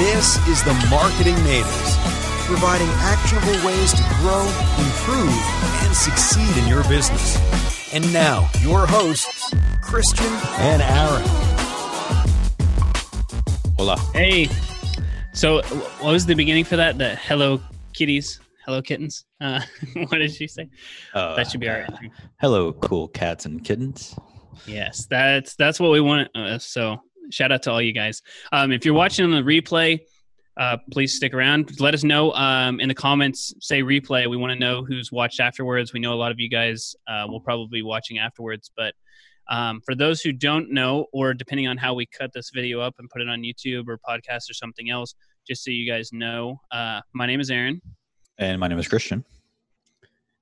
This is the Marketing Natives, providing actionable ways to grow, improve, and succeed in your business. And now, your hosts, Christian and Aaron. Hola. Hey. So, what was the beginning for that? The hello kitties, hello kittens. Uh, what did she say? Uh, that should be our intro. Hello, cool cats and kittens. Yes, that's that's what we want. Uh, so, shout out to all you guys. Um, if you're watching on the replay, uh, please stick around. Let us know um, in the comments. Say replay. We want to know who's watched afterwards. We know a lot of you guys uh, will probably be watching afterwards. But um, for those who don't know, or depending on how we cut this video up and put it on YouTube or podcast or something else, just so you guys know, uh, my name is Aaron. And my name is Christian.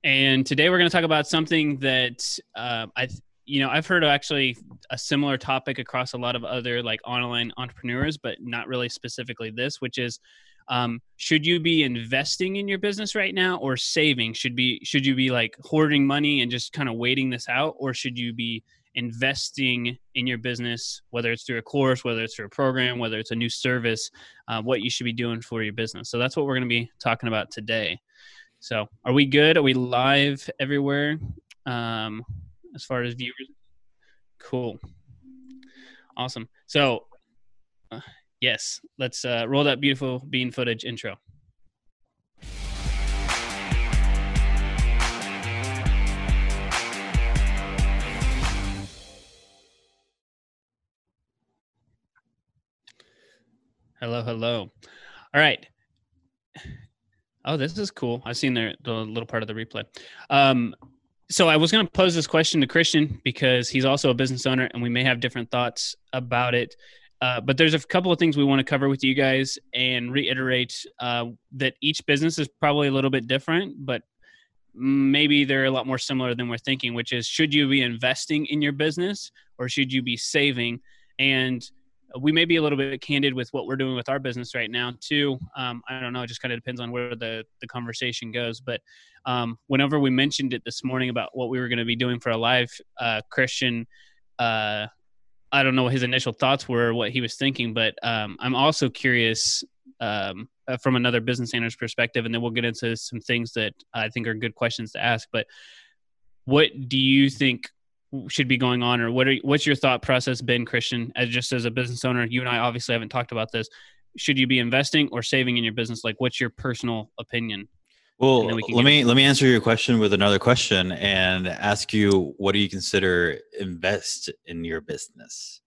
And today we're going to talk about something that uh, I, you know, I've heard actually a similar topic across a lot of other like online entrepreneurs, but not really specifically this, which is, um, should you be investing in your business right now or saving? Should be should you be like hoarding money and just kind of waiting this out, or should you be investing in your business, whether it's through a course, whether it's through a program, whether it's a new service, uh, what you should be doing for your business. So that's what we're going to be talking about today. So, are we good? Are we live everywhere um, as far as viewers? Cool. Awesome. So, uh, yes, let's uh, roll that beautiful bean footage intro. Hello, hello. All right. Oh, this is cool. I've seen the, the little part of the replay. Um, so I was going to pose this question to Christian because he's also a business owner and we may have different thoughts about it. Uh, but there's a couple of things we want to cover with you guys and reiterate uh, that each business is probably a little bit different, but maybe they're a lot more similar than we're thinking, which is should you be investing in your business or should you be saving? And we may be a little bit candid with what we're doing with our business right now too um, i don't know it just kind of depends on where the, the conversation goes but um, whenever we mentioned it this morning about what we were going to be doing for a live uh, christian uh, i don't know what his initial thoughts were what he was thinking but um, i'm also curious um, uh, from another business owner's perspective and then we'll get into some things that i think are good questions to ask but what do you think should be going on or what are what's your thought process been christian as just as a business owner? You and i obviously haven't talked about this. Should you be investing or saving in your business? Like what's your personal opinion well we let me let me answer your question with another question and ask you what do you consider invest in your business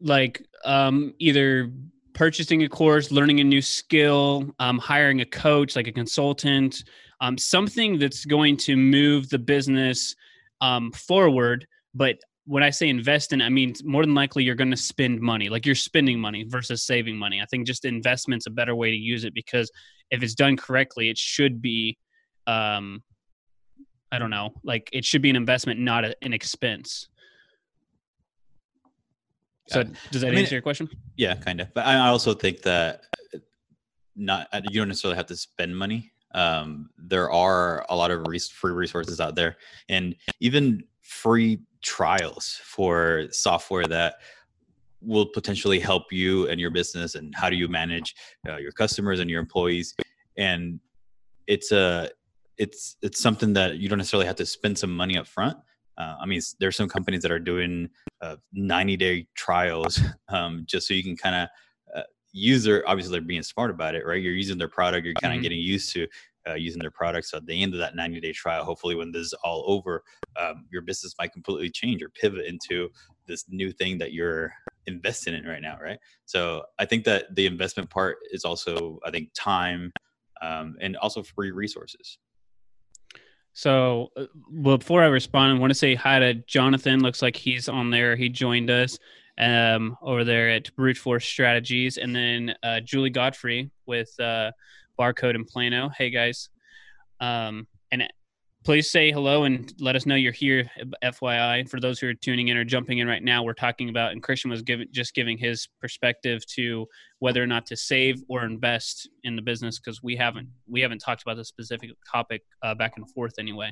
like um either purchasing a course learning a new skill um, hiring a coach like a consultant um, something that's going to move the business um, forward. But when I say invest in, I mean more than likely you're going to spend money, like you're spending money versus saving money. I think just investment's a better way to use it because if it's done correctly, it should be, um, I don't know, like it should be an investment, not a, an expense. So does that I mean, answer your question? Yeah, kind of. But I also think that uh, not you don't necessarily have to spend money um, there are a lot of free resources out there and even free trials for software that will potentially help you and your business and how do you manage uh, your customers and your employees. And it's a it's it's something that you don't necessarily have to spend some money up front uh, i mean there's some companies that are doing uh, 90 day trials um, just so you can kind of use their obviously they're being smart about it right? You're using their product you're kind of mm-hmm. getting used to uh, using their products at the end of that 90 day trial hopefully when this is all over um, your business might completely change or pivot into this new thing that you're investing in right now right? So i think that the investment part is also i think time um, and also free resources. So uh, before i respond i want to say hi to jonathan. Looks like he's on there. He joined us um, over there at Brute Force Strategies, and then uh, Julie Godfrey with uh, Barre Code in Plano. Hey guys, um, and please say hello and let us know you're here. FYI, for those who are tuning in or jumping in right now, we're talking about, and Christian was giving just giving his perspective to whether or not to save or invest in the business because we haven't we haven't talked about this specific topic uh, back and forth anyway.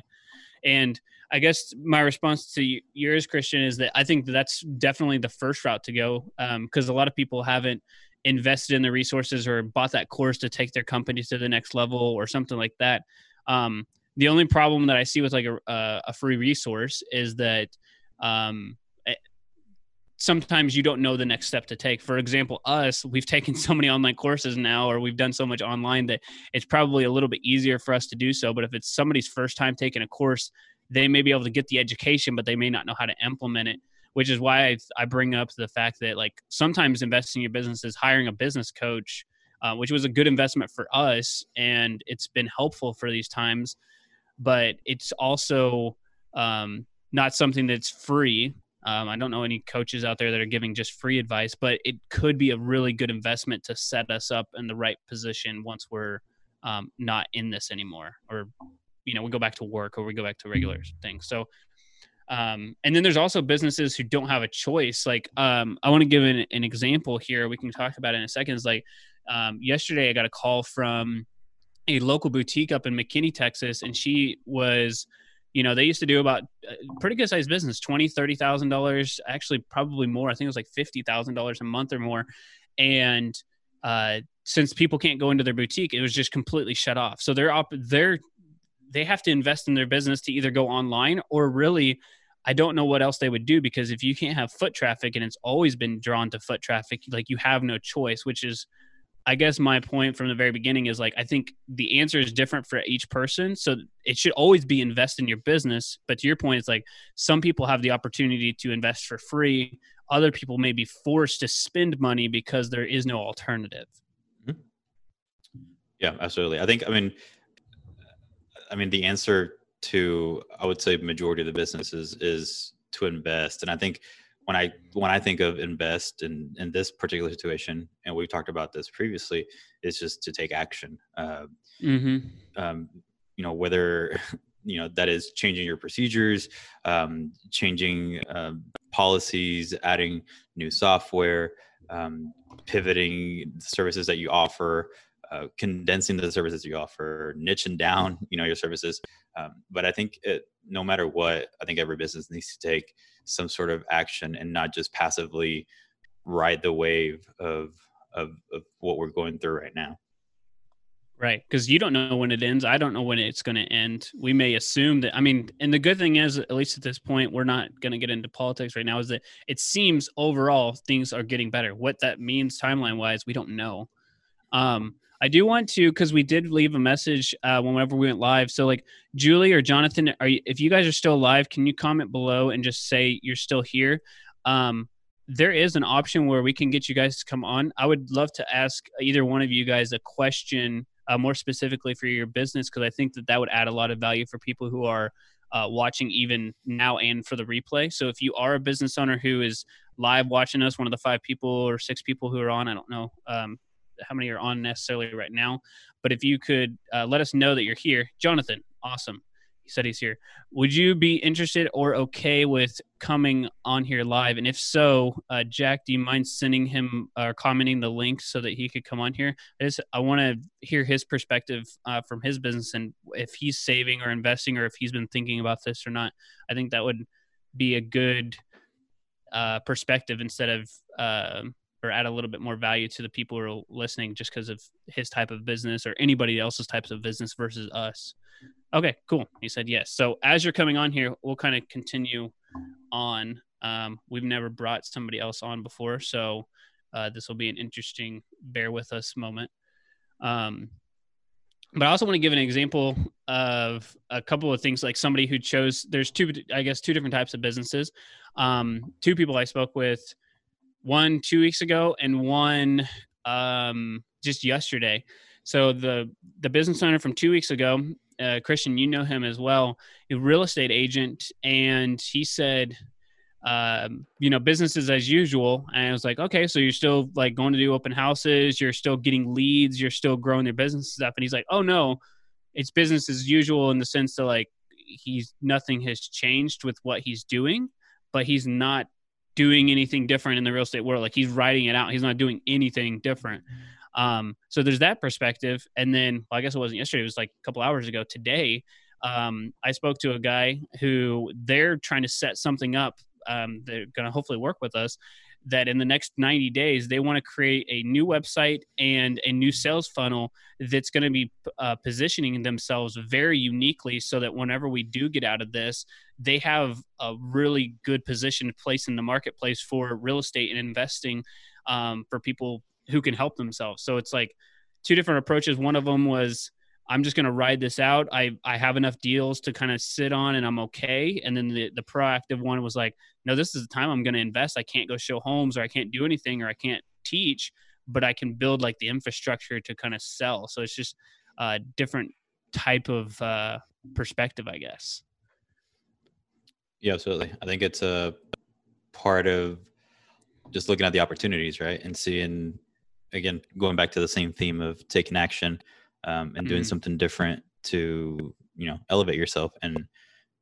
And I guess my response to yours, Christian, is that I think that's definitely the first route to go because um, a lot of people haven't invested in the resources or bought that course to take their company to the next level or something like that. Um, the only problem that I see with like a, a free resource is that um, eh, sometimes you don't know the next step to take. For example, us, we've taken so many online courses now, or we've done so much online that it's probably a little bit easier for us to do so. But if it's somebody's first time taking a course, they may be able to get the education, but they may not know how to implement it. Which is why I, I bring up the fact that like sometimes investing in your business is hiring a business coach, uh, which was a good investment for us, and it's been helpful for these times. But it's also um, not something that's free. Um, I don't know any coaches out there that are giving just free advice, but it could be a really good investment to set us up in the right position once we're um, not in this anymore, or you know we go back to work or we go back to regular things so um, and then there's also businesses who don't have a choice like um, i want to give an, an, example here we can talk about in a second is like um, yesterday i got a call from a local boutique up in mckinney texas and she was you know they used to do about uh, pretty good sized business 20 30 thousand dollars actually probably more i think it was like fifty thousand dollars a month or more and uh, since people can't go into their boutique, it was just completely shut off. So they're up, they're they have to invest in their business to either go online or really I don't know what else they would do because if you can't have foot traffic and it's always been drawn to foot traffic, like you have no choice, which is I guess my point from the very beginning is like I think the answer is different for each person. So it should always be invest in your business. But to your point, it's like some people have the opportunity to invest for free. Other people may be forced to spend money because there is no alternative. Mm-hmm. Yeah, absolutely. I think I mean I mean, the answer to I would say majority of the businesses is to invest, and I think when I when I think of invest in in this particular situation, and we've talked about this previously, is just to take action. Uh, mm-hmm. um, you know, whether you know that is changing your procedures, um, changing uh, policies, adding new software, um, pivoting services that you offer, uh, condensing the services you offer, niching down, you know, your services. Um, but I think it, no matter what, I think every business needs to take some sort of action and not just passively ride the wave of of, of what we're going through right now. Right, because you don't know when it ends. I don't know when it's going to end. We may assume that. I mean, and the good thing is, at least at this point, we're not going to get into politics right now. Is that it seems overall things are getting better. What that means timeline wise, we don't know. Um, I do want to because we did leave a message uh, whenever we went live. So, like Julie or Jonathan, are you, if you guys are still live, can you comment below and just say you're still here? Um, there is an option where we can get you guys to come on. I would love to ask either one of you guys a question uh, more specifically for your business because I think that that would add a lot of value for people who are uh, watching even now and for the replay. So if you are a business owner who is live watching us, one of the five people or six people who are on, I don't know, um, how many are on necessarily right now. But if you could uh, let us know that you're here, Jonathan, awesome. He said he's here. Would you be interested or okay with coming on here live? And if so, uh, Jack, do you mind sending him or commenting the link so that he could come on here? I just I want to hear his perspective uh, from his business and if he's saving or investing or if he's been thinking about this or not. I think that would be a good uh, perspective instead of um, or add a little bit more value to the people who are listening just because of his type of business or anybody else's types of business versus us. Okay, cool. He said yes. So as you're coming on here, we'll kind of continue on. Um, we've never brought somebody else on before, so uh, this will be an interesting bear with us moment. Um, but I also want to give an example of a couple of things like somebody who chose there's two I guess two different types of businesses. Um, two people I spoke with one two weeks ago and one um, just yesterday. So the the business owner from two weeks ago, uh, Christian, you know him as well, a real estate agent, and he said, um, you know, businesses as usual. And I was like, okay, so you're still like going to do open houses, you're still getting leads, you're still growing your business stuff. And he's like, oh no, it's business as usual in the sense that like he's nothing has changed with what he's doing, but he's not doing anything different in the real estate world. Like he's writing it out. He's not doing anything different. Um, so there's that perspective. And then, well, I guess it wasn't yesterday. It was like a couple hours ago. Today, um, I spoke to a guy who they're trying to set something up. Um, they're going to hopefully work with us. That in the next 90 days they want to create a new website and a new sales funnel that's going to be uh, positioning themselves very uniquely so that whenever we do get out of this they have a really good position place in the marketplace for real estate and investing um, for people who can help themselves. So it's like two different approaches. One of them was I'm just going to ride this out. I I have enough deals to kind of sit on and I'm okay. And then the the proactive one was like, no, this is the time I'm going to invest. I can't go show homes or I can't do anything or I can't teach, but I can build like the infrastructure to kind of sell. So it's just a different type of uh, perspective, I guess. Yeah, absolutely. I think it's a part of just looking at the opportunities, right? And seeing again, going back to the same theme of taking action um, and doing mm-hmm. something different to you know elevate yourself and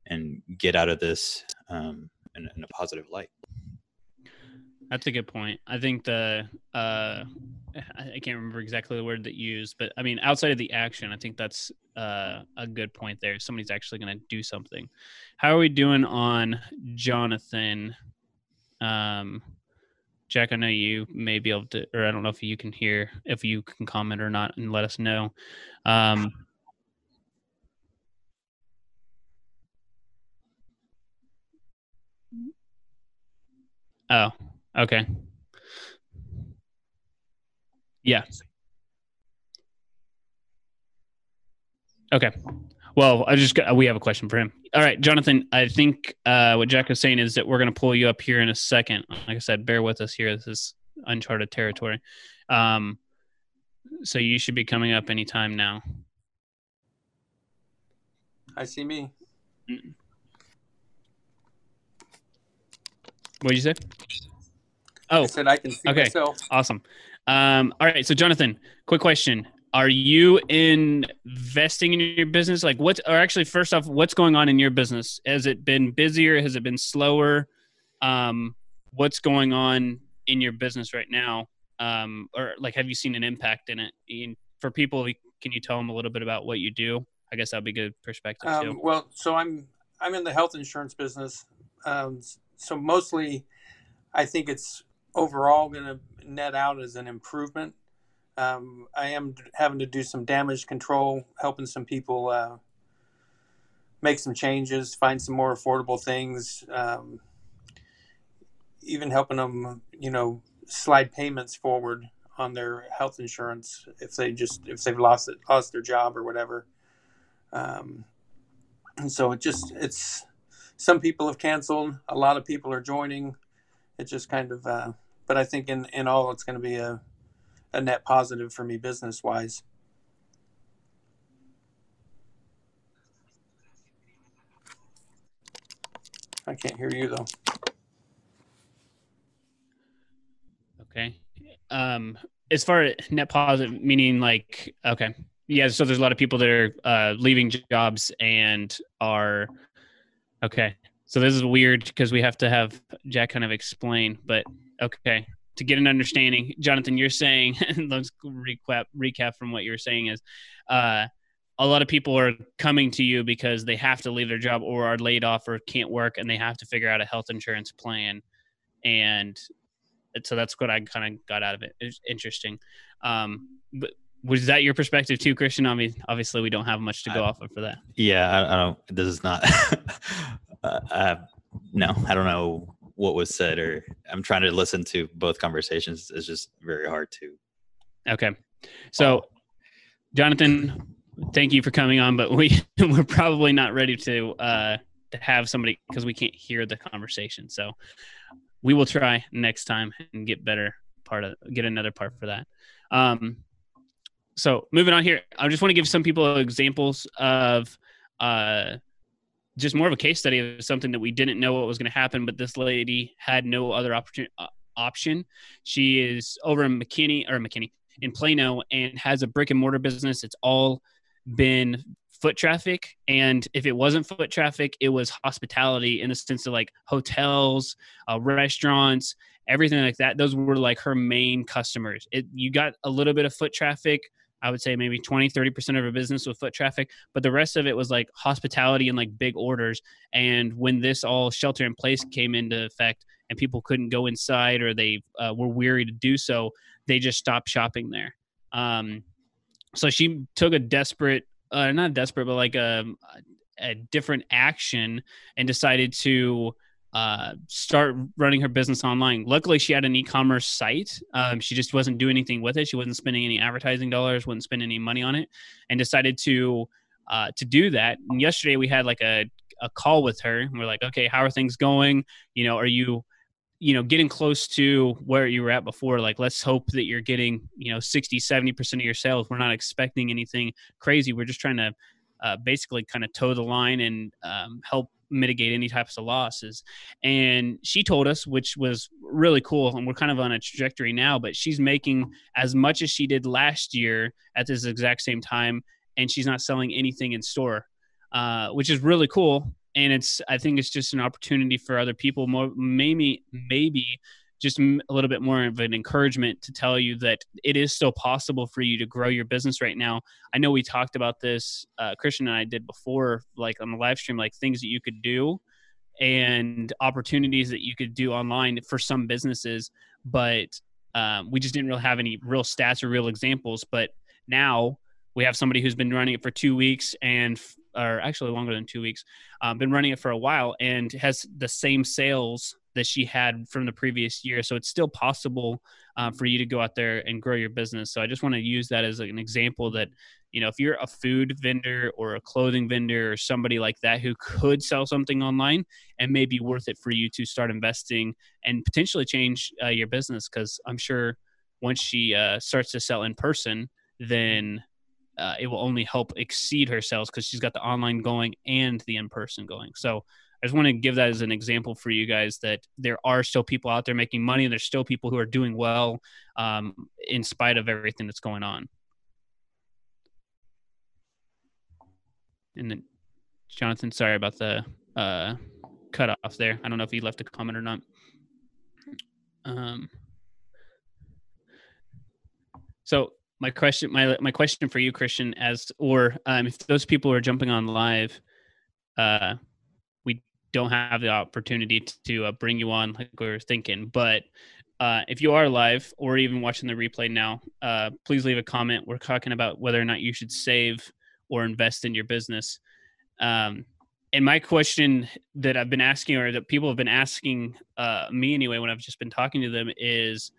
and get out of this um, in, in a positive light. That's a good point. I think the uh, I can't remember exactly the word that you used, but I mean outside of the action, I think that's uh, a good point there. Somebody's actually going to do something. How are we doing on Jonathan? Um, Jack, I know you may be able to, or I don't know if you can hear, if you can comment or not and let us know. Um, oh, okay. Yeah. Okay. Well, I just got, we have a question for him. All right, Jonathan. I think uh, what Jack was saying is that we're going to pull you up here in a second. Like I said, bear with us here. This is uncharted territory. Um, so you should be coming up anytime now. I see me. What did you say? Oh, I said I can see okay. myself. Awesome. Um, all right. So, Jonathan, quick question are you investing in your business? Like what's or actually first off what's going on in your business? Has it been busier? Has it been slower? Um, what's going on in your business right now? Um, or like have you seen an impact in it? In, for people can you tell them a little bit about what you do? I guess that'd be good perspective um, too. well so i'm i'm in the health insurance business. Um, so mostly i think it's overall going to net out as an improvement um, I am having to do some damage control, helping some people uh, make some changes, find some more affordable things, um, even helping them, you know, slide payments forward on their health insurance if they just if they've lost it, lost their job or whatever. Um, and so it just it's some people have canceled, a lot of people are joining. It just kind of, uh, but I think in in all, it's going to be a a net positive for me business wise. I can't hear you though. Okay. Um, as far as net positive, meaning like, okay. Yeah. So there's a lot of people that are uh, leaving jobs and are, okay. So this is weird because we have to have Jack kind of explain, but okay to get an understanding. Jonathan, you're saying, let's recap recap from what you're saying is, uh, a lot of people are coming to you because they have to leave their job or are laid off or can't work, and they have to figure out a health insurance plan, and so that's what I kind of got out of it. It's interesting. Um, but was that your perspective too, Christian? I mean, obviously we don't have much to go I, off of for that. Yeah, I, I don't. This is not. uh, uh, no, I don't know what was said or i'm trying to listen to both conversations it's just very hard to okay. So jonathan thank you for coming on but we we're probably not ready to uh to have somebody because we can't hear the conversation. So we will try next time and get better part of get another part for that. Um so moving on here i just want to give some people examples of uh just more of a case study of something that we didn't know what was going to happen, but this lady had no other opportunity, uh, option. She is over in McKinney or McKinney in Plano and has a brick and mortar business. It's all been foot traffic. And if it wasn't foot traffic, it was hospitality in the sense of like hotels, uh, restaurants, everything like that. Those were like her main customers. It, you got a little bit of foot traffic I would say maybe 20, 30% of her business with foot traffic, but the rest of it was like hospitality and like big orders. And when this all shelter in place came into effect, and people couldn't go inside or they uh, were weary to do so, they just stopped shopping there. Um, so she took a desperate, uh, not desperate, but like a, a different action and decided to uh, start running her business online. Luckily, she had an e-commerce site. Um, she just wasn't doing anything with it. She wasn't spending any advertising dollars, wouldn't spend any money on it, and decided to uh, to do that. And yesterday we had like a a call with her. And we're like, okay, how are things going? You know, are you you know getting close to where you were at before like let's hope that you're getting you know 60 70% of your sales we're not expecting anything crazy we're just trying to uh, basically kind of toe the line and um, help mitigate any types of losses. And she told us, which was really cool, and we're kind of on a trajectory now, but she's making as much as she did last year at this exact same time, and she's not selling anything in store, uh, which is really cool. And it's, I think it's just an opportunity for other people, more maybe, maybe just a little bit more of an encouragement to tell you that it is still possible for you to grow your business right now. I know we talked about this, uh, Christian and I did before, like on the live stream, like things that you could do and opportunities that you could do online for some businesses, but um, we just didn't really have any real stats or real examples. But now we have somebody who's been running it for two weeks and or actually longer than two weeks um, been running it for a while and has the same sales that she had from the previous year. So it's still possible uh, for you to go out there and grow your business. So I just want to use that as an example that, you know, if you're a food vendor or a clothing vendor or somebody like that who could sell something online and may be worth it for you to start investing and potentially change uh, your business. Cause I'm sure once she uh, starts to sell in person, then uh, it will only help exceed her sales because she's got the online going and the in person going. So I just want to give that as an example for you guys that there are still people out there making money. There's still people who are doing well um, in spite of everything that's going on. And then, Jonathan, sorry about the uh, cut off there. I don't know if he left a comment or not. Um, so my question, my my question for you, Christian, as or um, if those people are jumping on live, uh, don't have the opportunity to uh, bring you on like we were thinking. But uh, if you are live or even watching the replay now, uh, please leave a comment. We're talking about whether or not you should save or invest in your business. Um, and my question that I've been asking, or that people have been asking uh, me anyway, when I've just been talking to them, is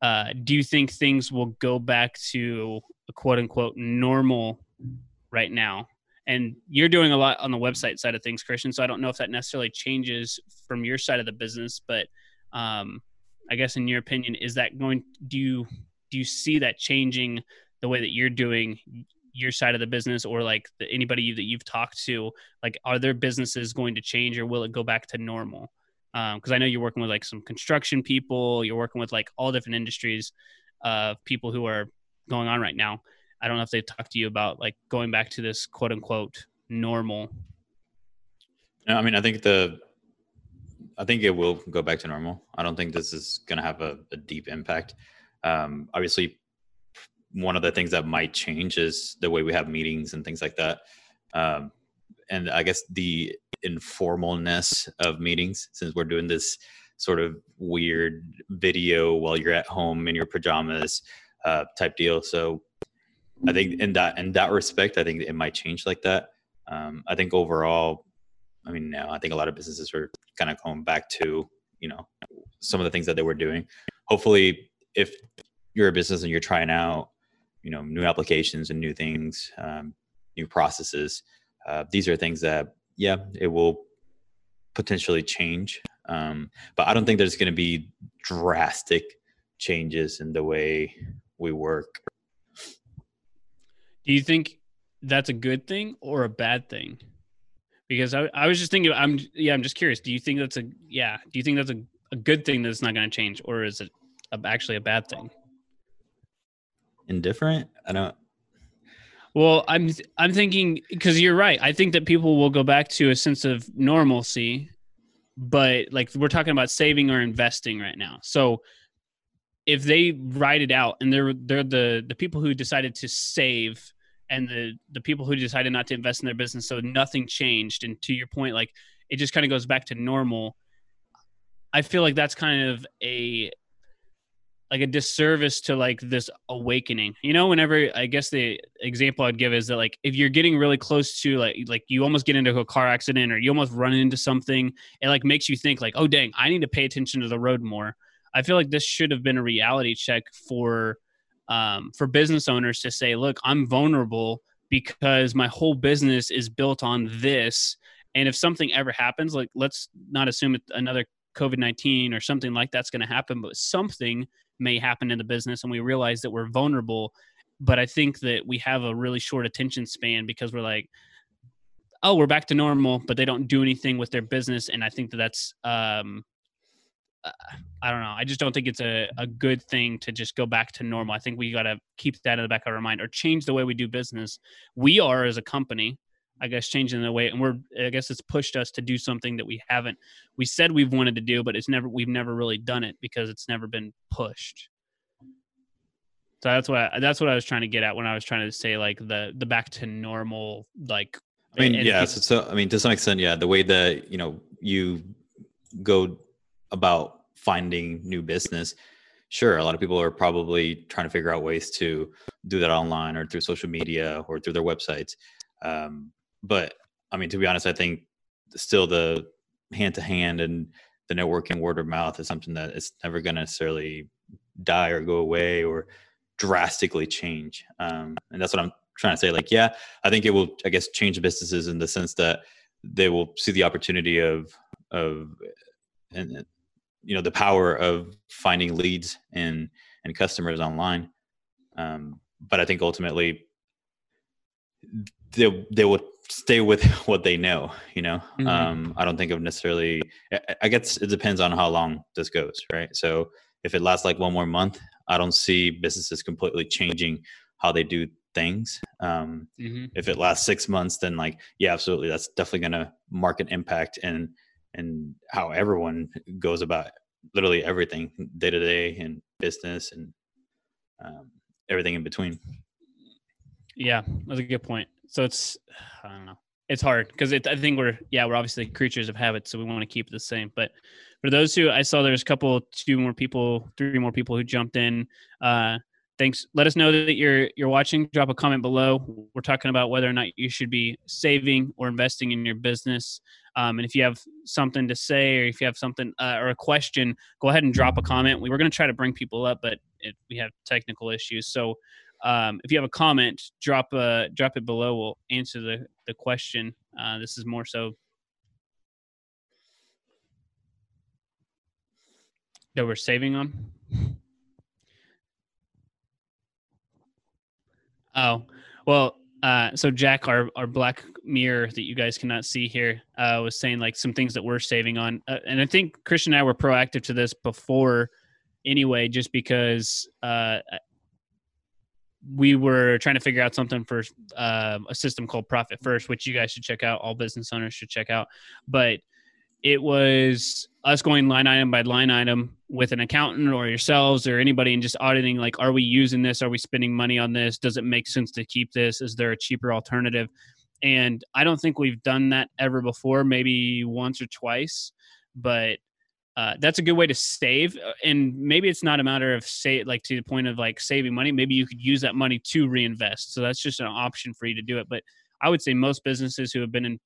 uh, do you think things will go back to a quote unquote normal right now? And you're doing a lot on the website side of things christian so i don't know if that necessarily changes from your side of the business but um, i guess in your opinion is that going do you do you see that changing the way that you're doing your side of the business or like the, anybody that you've talked to? Like are their businesses going to change or will it go back to normal? Because um, i know you're working with like some construction people you're working with like all different industries of people who are going on right now I don't know if they talked to you about like going back to this quote unquote normal. No, I mean, I think the, I think it will go back to normal. I don't think this is going to have a, a, deep impact. Um, obviously, one of the things that might change is the way we have meetings and things like that. Um, and I guess the informalness of meetings, since we're doing this sort of weird video while you're at home in your pajamas uh, type deal. So I think in that in that respect, I think it might change like that. Um, I think overall, I mean, now I think a lot of businesses are kind of going back to you know some of the things that they were doing. Hopefully, if you're a business and you're trying out you know new applications and new things, um, new processes, uh, these are things that yeah, it will potentially change. Um, but I don't think there's going to be drastic changes in the way we work do you think that's a good thing or a bad thing? Because I, I was just thinking, I'm yeah, I'm just curious. Do you think that's a yeah? Do you think that's a, a good thing that's not going to change, or is it a, actually a bad thing? Indifferent? I don't. Well, I'm I'm thinking because you're right. I think that people will go back to a sense of normalcy, but like we're talking about saving or investing right now. So if they ride it out and they're they're the the people who decided to save and the the people who decided not to invest in their business so nothing changed and to your point like it just kind of goes back to normal I feel like that's kind of a like a disservice to like this awakening. You know, whenever I guess the example I'd give is that like if you're getting really close to like like you almost get into a car accident or you almost run into something, it like makes you think like, oh dang, I need to pay attention to the road more. I feel like this should have been a reality check for um, for business owners to say, look, I'm vulnerable because my whole business is built on this. And if something ever happens, like let's not assume another COVID 19 or something like that's going to happen, but something may happen in the business and we realize that we're vulnerable. But I think that we have a really short attention span because we're like, oh, we're back to normal, but they don't do anything with their business. And I think that that's, um, uh, I don't know. I just don't think it's a, a good thing to just go back to normal. I think we got to keep that in the back of our mind or change the way we do business. We are as a company, I guess, changing the way, and we're, I guess it's pushed us to do something that we haven't, we said we've wanted to do, but it's never, we've never really done it because it's never been pushed. So that's what I, that's what I was trying to get at when I was trying to say like the the back to normal like. I mean, yeah. So, so I mean, to some extent, yeah. The way that you know you go about finding new business. Sure a lot of people are probably trying to figure out ways to do that online or through social media or through their websites. Um, but i mean to be honest i think still the hand to hand and the networking word of mouth is something that is never going to necessarily die or go away or drastically change. Um, and that's what i'm trying to say like yeah i think it will i guess change businesses in the sense that they will see the opportunity of of and you know the power of finding leads and and customers online um, but i think ultimately they they will stay with what they know you know mm-hmm. um, i don't think of necessarily i guess it depends on how long this goes right so if it lasts like one more month i don't see businesses completely changing how they do things um, mm-hmm. if it lasts six months then like yeah absolutely that's definitely going to mark an impact and and how everyone goes about literally everything day to day and business and um, everything in between. Yeah, that's a good point. So it's I don't know. It's hard because I think we're yeah we're obviously creatures of habit, so we want to keep it the same. But for those who I saw, there's a couple, two more people, three more people who jumped in. Uh, thanks. Let us know that you're you're watching. Drop a comment below. We're talking about whether or not you should be saving or investing in your business. Um, and if you have something to say, or if you have something uh, or a question, go ahead and drop a comment. We were going to try to bring people up, but it, we have technical issues. So um, if you have a comment, drop a drop it below. We'll answer the the question. Uh, this is more so that we're saving on. Oh, well, uh, so Jack, our, our black mirror that you guys cannot see here, uh, was saying like some things that we're saving on, uh, and I think Christian and I were proactive to this before, anyway, just because uh, we were trying to figure out something for uh, a system called Profit First, which you guys should check out. All business owners should check out, but it was us going line item by line item with an accountant or yourselves or anybody and just auditing like are we using this? Are we spending money on this? Does it make sense to keep this? Is there a cheaper alternative? And i don't think we've done that ever before maybe once or twice but uh, that's a good way to save uh, and maybe it's not a matter of say like to the point of like saving money. Maybe you could use that money to reinvest. So that's just an option for you to do it. But i would say most businesses who have been in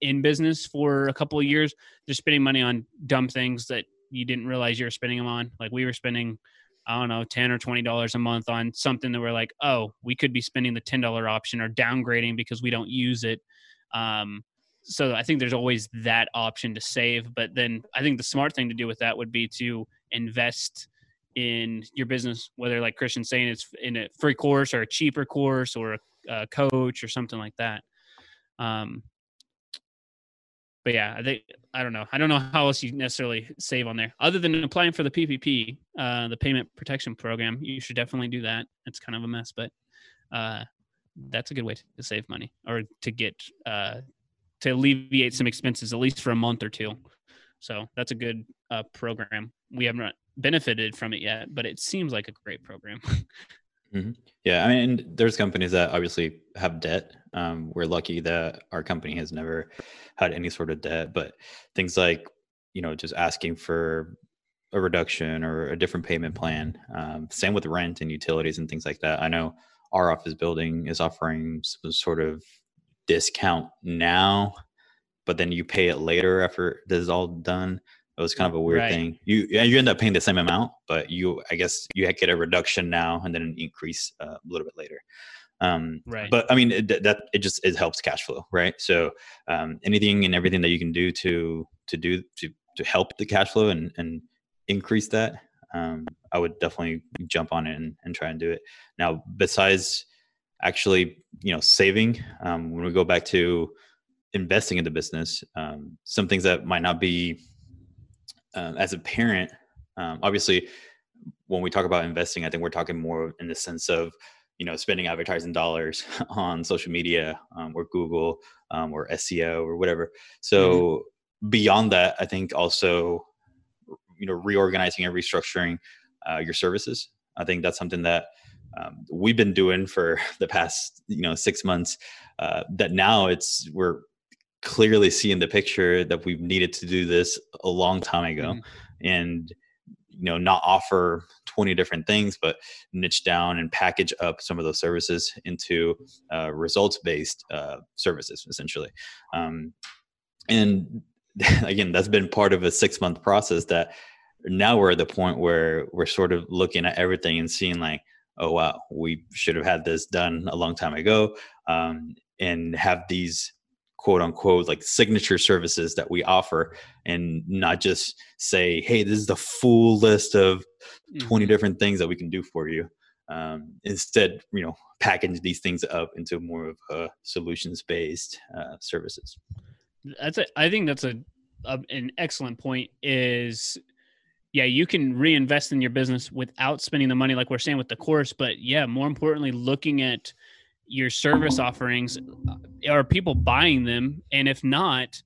in business for a couple of years, they're spending money on dumb things that you didn't realize you were spending them on. Like we were spending, I don't know, ten or twenty dollars a month on something that we're like, oh, we could be spending the ten dollar option or downgrading because we don't use it. Um, so I think there's always that option to save. But then I think the smart thing to do with that would be to invest in your business, whether like Christian's saying it's in a free course or a cheaper course or a, a coach or something like that. Um, but yeah, I think I don't know. I don't know how else you necessarily save on there, other than applying for the PPP, uh, the Payment Protection Program. You should definitely do that. It's kind of a mess, but uh, that's a good way to save money or to get uh, to alleviate some expenses, at least for a month or two. So that's a good uh, program. We haven't benefited from it yet, but it seems like a great program. Mm-hmm. Yeah, I mean, there's companies that obviously have debt. Um, we're lucky that our company has never had any sort of debt, but things like you know just asking for a reduction or a different payment plan. Um, same with rent and utilities and things like that. I know our office building is offering some sort of discount now, but then you pay it later after this is all done. It was kind of a weird Right. thing. You you end up paying the same amount, but you I guess you get a reduction now and then an increase uh, a little bit later. Um, Right. But I mean it, that- it just it helps cash flow, right? So um, anything and everything that you can do to to do to to help the cash flow and and increase that, um, I would definitely jump on it and, and try and do it. Now, besides actually, you know, saving, um, when we go back to investing in the business, um, some things that might not be um, as a parent, um, obviously, when we talk about investing, I think we're talking more in the sense of, you know, spending advertising dollars on social media um, or Google um, or SEO or whatever. So beyond that, I think also, you know, reorganizing and restructuring uh, your services. I think that's something that um, we've been doing for the past, you know, six months. Uh, that now it's we're clearly see in the picture that we've needed to do this a long time ago, Mhm. and you know, not offer 20 different things, but niche down and package up some of those services into uh, results-based uh, services, essentially. Um, and again, that's been part of a six-month process that now we're at the point where we're sort of looking at everything and seeing like, oh wow, we should have had this done a long time ago, um, and have these quote unquote like signature services that we offer and not just say hey this is the full list of 20 Mhm. different things that we can do for you um, instead you know package these things up into more of a solutions based uh, services that's a i think that's a, a an excellent point is yeah you can reinvest in your business without spending the money like we're saying with the course but yeah more importantly looking at your service offerings uh, are people buying them? And if not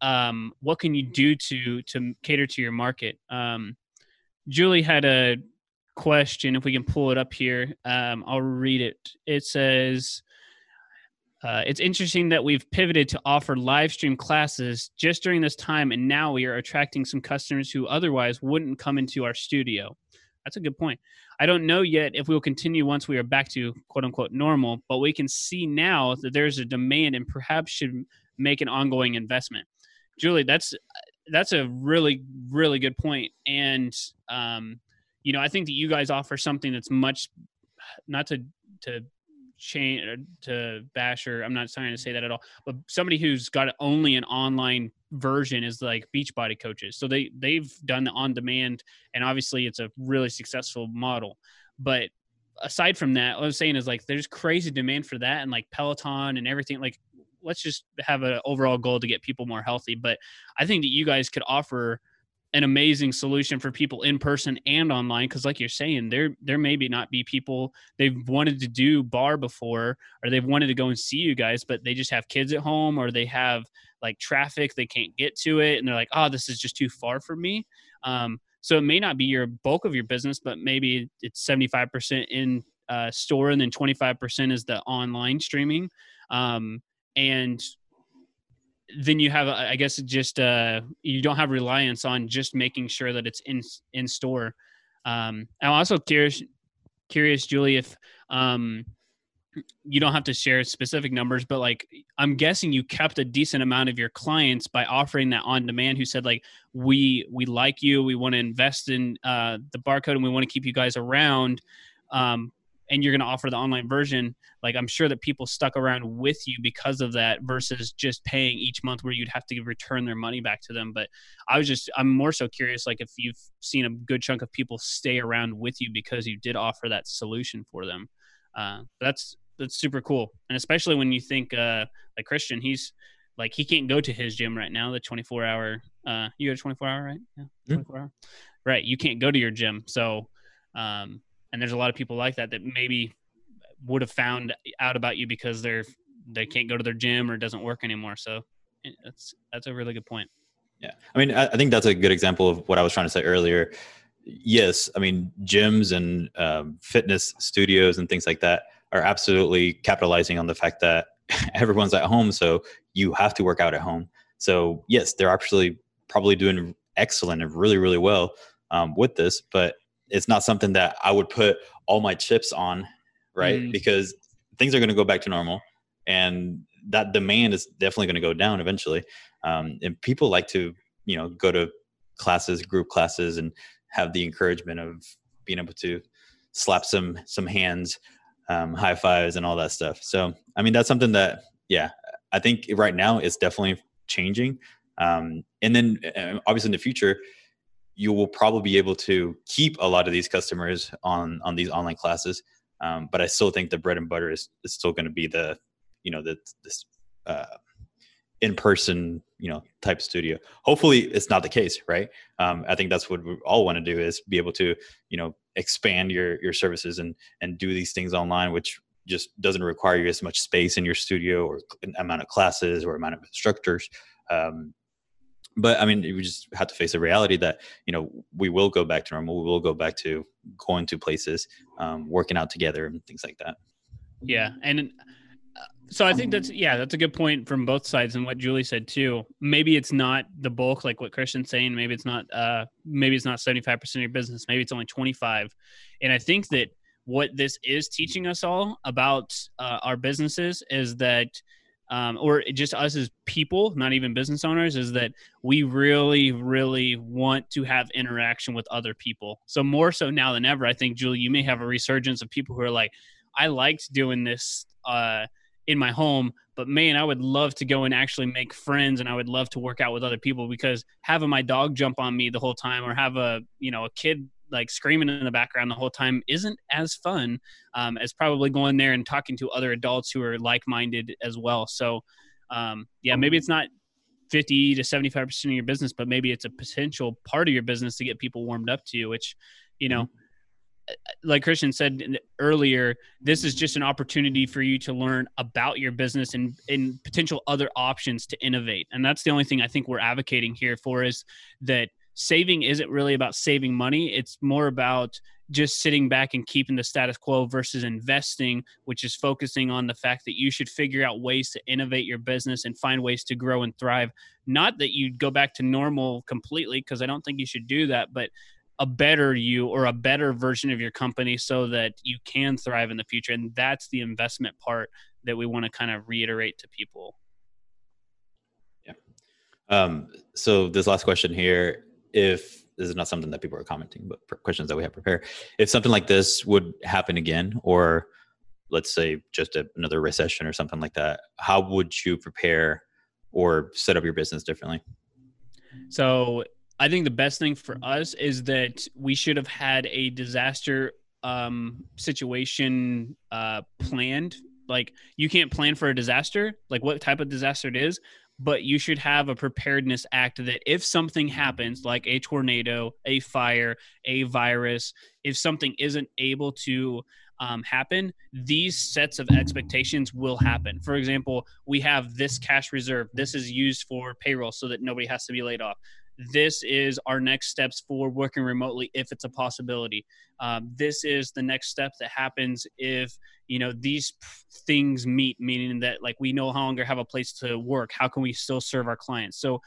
um, what can you do to to cater to your market? Um, julie had a question if we can pull it up here um, i'll read it. It says uh, it's interesting that we've pivoted to offer live stream classes just during this time, and now we are attracting some customers who otherwise wouldn't come into our studio. That's a good point. I don't know yet if we will continue once we are back to quote unquote normal, but we can see now that there's a demand and perhaps should make an ongoing investment. Julie, that's that's a really really good point, and um, you know I think that you guys offer something that's much not to to change uh, to basher I'm not trying to say that at all, but somebody who's got only an online version is like Beachbody coaches. So they they've done the on demand, and obviously it's a really successful model. But aside from that, what I'm saying is like there's crazy demand for that and like Peloton and everything. Like let's just have an overall goal to get people more healthy. But I think that you guys could offer an amazing solution for people in person and online because like you're saying there there maybe not be people they've wanted to do barre before or they've wanted to go and see you guys but they just have kids at home or they have like traffic they can't get to it and they're like oh this is just too far for me. Um, so it may not be your bulk of your business but maybe it's 75% in uh, store and then 25% is the online streaming. Um, and then you have i guess just uh you don't have reliance on just making sure that it's in in store. Um i'm also curious curious julie if um you don't have to share specific numbers but like i'm guessing you kept a decent amount of your clients by offering that on demand who said like we we like you. We want to invest in uh the Barre Code and we want to keep you guys around. Um and you're going to offer the online version like i'm sure that people stuck around with you because of that versus just paying each month where you'd have to return their money back to them. But i was just i'm more so curious like if you've seen a good chunk of people stay around with you because you did offer that solution for them. Uh, that's that's super cool. And especially when you think uh like christian he's like he can't go to his gym right now the 24 hour uh you got a 24 hour right? Yeah Yeah. 24 hour? Right you can't go to your gym. So um and there's a lot of people like that that maybe would have found out about you because they're they can't go to their gym or it doesn't work anymore so eh, that's that's a really good point Yeah, I mean, I, I think that's a good example of what I was trying to say earlier. Yes, I mean, gyms and um, fitness studios and things like that are absolutely capitalizing on the fact that everyone's at home, so you have to work out at home. So yes, they're actually probably doing excellent and really really well um, with this, but it's not something that I would put all my chips on, right? Mm. Because things are going to go back to normal, and that demand is definitely going to go down eventually. Um, and people like to, you know, go to classes, group classes, and have the encouragement of being able to slap some some hands, um, high fives, and all that stuff. So, I mean, that's something that, yeah, I think right now it's definitely changing. Um, and then uh, obviously in the future, you will probably be able to keep a lot of these customers on on these online classes. Um, but I still think the bread and butter is, is still going to be the, you know, the this uh, in person, you know, type studio. Hopefully, it's not the case, right? Um, I think that's what we all want to do is be able to, you know, expand your your services and and do these things online, which just doesn't require you as much space in your studio or amount of classes or amount of instructors. Um, but I mean, we just have to face the reality that you know we will go back to normal. We will go back to going to places, um, working out together, and things like that. Yeah, and uh, so I think that's yeah, that's a good point from both sides, and what Julie said too. Maybe it's not the bulk, like what Christian's saying. Maybe it's not. Uh, maybe it's not seventy five percent of your business. Maybe it's only twenty five. And I think that what this is teaching us all about uh, our businesses is that um, or just us as people, not even business owners, is that we really, really want to have interaction with other people. So more so now than ever, I think Julie, you may have a resurgence of people who are like, I liked doing this uh, in my home, but man, I would love to go and actually make friends, and I would love to work out with other people because having my dog jump on me the whole time, or have a you know a kid like screaming in the background the whole time isn't as fun um, as probably going there and talking to other adults who are like-minded as well. So, um, yeah, maybe it's not 50 to 75% of your business, but maybe it's a potential part of your business to get people warmed up to you, which, you know, mm-hmm. like Christian said earlier, this is just an opportunity for you to learn about your business and, and potential other options to innovate. And that's the only thing I think we're advocating here for is that – saving isn't really about saving money. It's more about just sitting back and keeping the status quo versus investing, which is focusing on the fact that you should figure out ways to innovate your business and find ways to grow and thrive. Not that you go back to normal completely, because I don't think you should do that, but a better you or a better version of your company so that you can thrive in the future. And that's the investment part that we want to kind of reiterate to people. Yeah. Um, so this last question here if this is not something that people are commenting, but questions that we have prepared, if something like this would happen again, or let's say just a, another recession or something like that, how would you prepare or set up your business differently? So I think the best thing for us is that we should have had a disaster um, situation uh, planned. Like you can't plan for a disaster, like what type of disaster it is, but you should have a preparedness act that if something happens, like a tornado, a fire, a virus, if something isn't able to um, happen, these sets of expectations will happen. For example, we have this cash reserve. This is used for payroll so that nobody has to be laid off this is our next steps for working remotely if it's a possibility. Um, this is the next step that happens if you know these things meet meaning that like we no longer have a place to work. How can we still serve our clients? So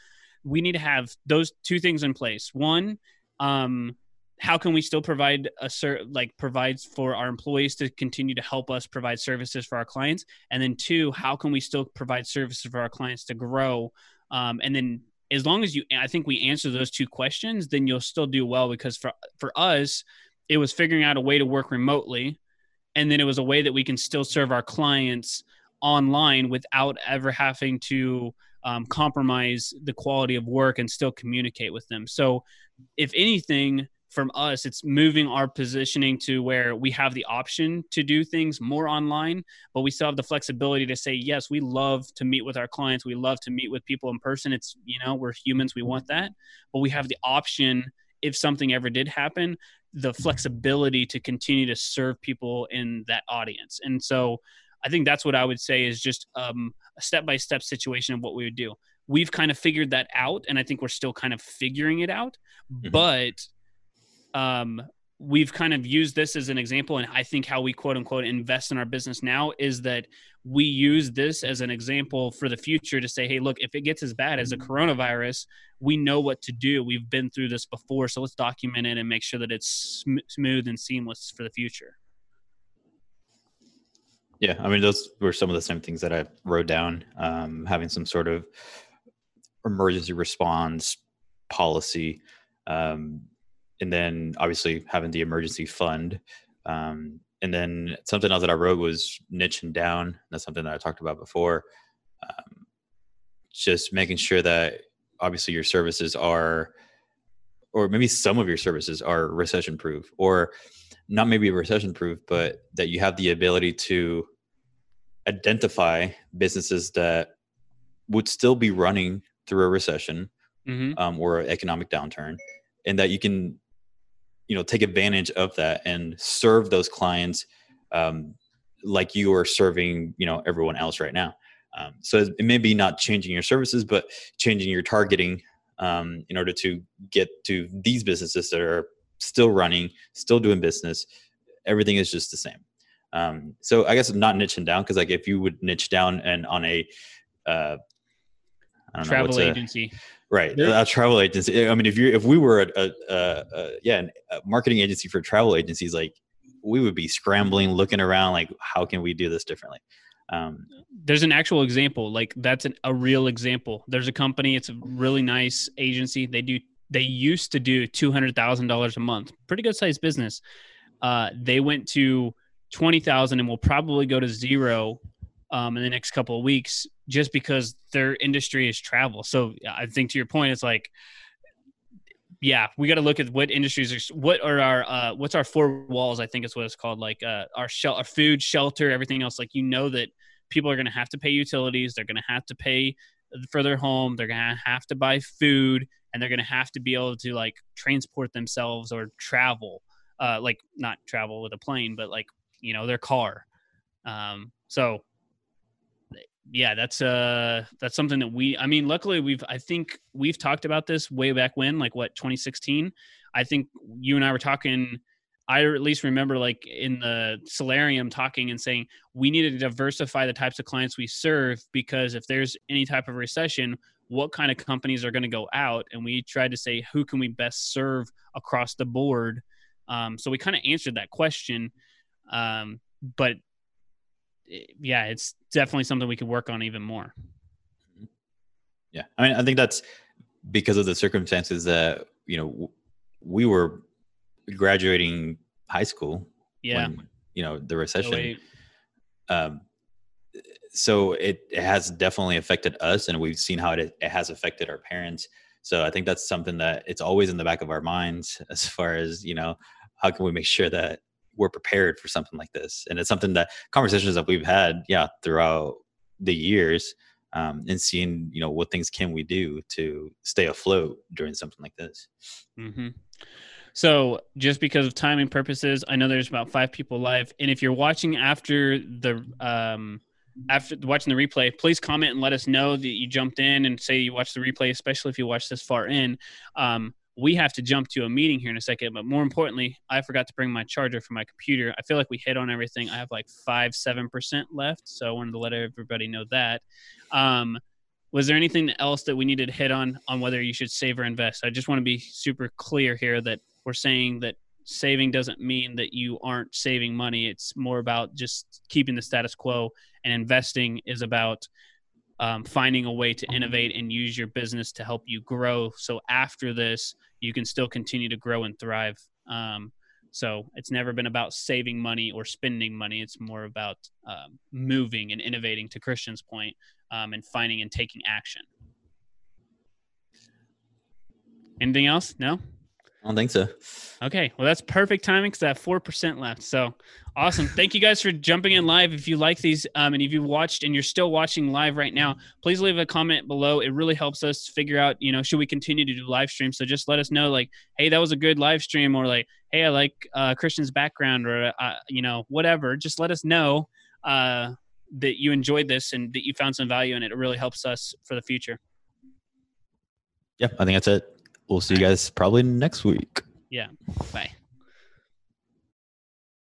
we need to have those two things in place. One um, how can we still provide a ser- like provides for our employees to continue to help us provide services for our clients? And then two how can we still provide services for our clients to grow? Um, and then as long as you i think we answer those two questions then you'll still do well because for for us it was figuring out a way to work remotely. And then it was a way that we can still serve our clients online without ever having to um, compromise the quality of work and still communicate with them. So if anything from us it's moving our positioning to where we have the option to do things more online but we still have the flexibility to say yes we love to meet with our clients. We love to meet with people in person. It's you know we're humans. We want that. But we have the option if something ever did happen the flexibility to continue to serve people in that audience. And so i think that's what i would say is just um, a step-by-step situation of what we would do. We've kind of figured that out and i think we're still kind of figuring it out mm-hmm. but um, we've kind of used this as an example and i think how we quote unquote invest in our business now is that we use this as an example for the future to say hey look if it gets as bad as a coronavirus we know what to do. We've been through this before so let's document it and make sure that it's sm- smooth and seamless for the future. Yeah i mean those were some of the same things that i wrote down um, having some sort of emergency response policy um, and then obviously having the emergency fund. Um, and then something else that I wrote was niching down. That's something that I talked about before. Um, just making sure that obviously your services are, or maybe some of your services are recession proof, or not maybe recession proof, but that you have the ability to identify businesses that would still be running through a recession mm-hmm. um, or economic downturn, and that you can you know take advantage of that and serve those clients um, like you are serving you know everyone else right now. Um, so it may be not changing your services but changing your targeting um, in order to get to these businesses that are still running still doing business everything is just the same. Um, so i guess not niching down because like if you would niche down and on a uh, travel agency a, Right, a travel agency. I mean, if you if we were a, a, a, a yeah a marketing agency for travel agencies, like we would be scrambling, looking around, like how can we do this differently? Um, There's an actual example, like that's an, a real example. There's a company, it's a really nice agency. They do they used to do two hundred thousand dollars a month, pretty good sized business. Uh, they went to twenty thousand and will probably go to zero um, in the next couple of weeks just because their industry is travel. So I think to your point, it's like, yeah, we got to look at what industries are, what are our, uh, what's our four walls? I think is what it's called. Like, uh, our shel- our food, shelter, everything else. Like, you know, that people are going to have to pay utilities. They're going to have to pay for their home. They're going to have to buy food and they're going to have to be able to like transport themselves or travel, uh, like not travel with a plane, but like, you know, their car. Um, so yeah, that's uh that's something that we I mean, luckily we've I think we've talked about this way back when, like what, 2016. I think you and I were talking I at least remember like in the solarium talking and saying we need to diversify the types of clients we serve because if there's any type of recession, what kind of companies are going to go out? And we tried to say who can we best serve across the board. Um, so we kind of answered that question, um, but yeah, it's definitely something we could work on even more. Yeah, I mean, I think that's because of the circumstances that you know we were graduating high school. Yeah, when, you know the recession. Um, so it, it has definitely affected us, and we've seen how it it has affected our parents. So I think that's something that it's always in the back of our minds as far as you know how can we make sure that we're prepared for something like this and it's something that conversations that we've had yeah throughout the years um, and seeing you know what things can we do to stay afloat during something like this mm-hmm. so just because of timing purposes i know there's about five people live and if you're watching after the um, after watching the replay, please comment and let us know that you jumped in and say you watched the replay, especially if you watched this far in. Um, we have to jump to a meeting here in a second. But more importantly, I forgot to bring my charger for my computer. I feel like we hit on everything. I have like five, seven percent left, so I wanted to let everybody know that. Um, was there anything else that we needed to hit on on whether you should save or invest? I just want to be super clear here that we're saying that saving doesn't mean that you aren't saving money. It's more about just keeping the status quo, and investing is about um, finding a way to innovate and use your business to help you grow. So after this, you can still continue to grow and thrive. Um, so it's never been about saving money or spending money. It's more about um, moving and innovating, to Christian's point, um, and finding and taking action. Anything else? No? I don't think so. Okay. Well, that's perfect timing because I have 4% left. So awesome. Thank you guys for jumping in live. If you like these um, and if you watched and you're still watching live right now, please leave a comment below. It really helps us figure out, you know, should we continue to do live streams? So just let us know, like, hey, that was a good live stream, or like, hey, I like uh, Christian's background, or, uh, you know, whatever. Just let us know uh, that you enjoyed this and that you found some value in it. It really helps us for the future. Yeah, I think that's it we'll see you guys probably next week. Yeah. Bye.